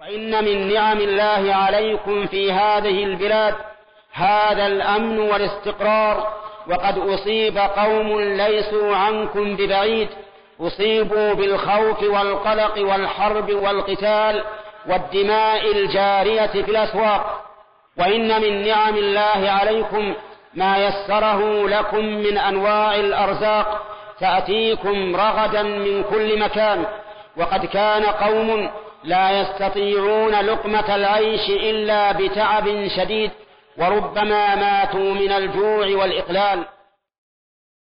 وإن من نعم الله عليكم في هذه البلاد هذا الأمن والاستقرار وقد أصيب قوم ليسوا عنكم ببعيد أصيبوا بالخوف والقلق والحرب والقتال والدماء الجارية في الأسواق. وإن من نعم الله عليكم ما يسره لكم من أنواع الأرزاق تأتيكم رغدا من كل مكان وقد كان قوم لا يستطيعون لقمة العيش إلا بتعب شديد وربما ماتوا من الجوع والإقلال.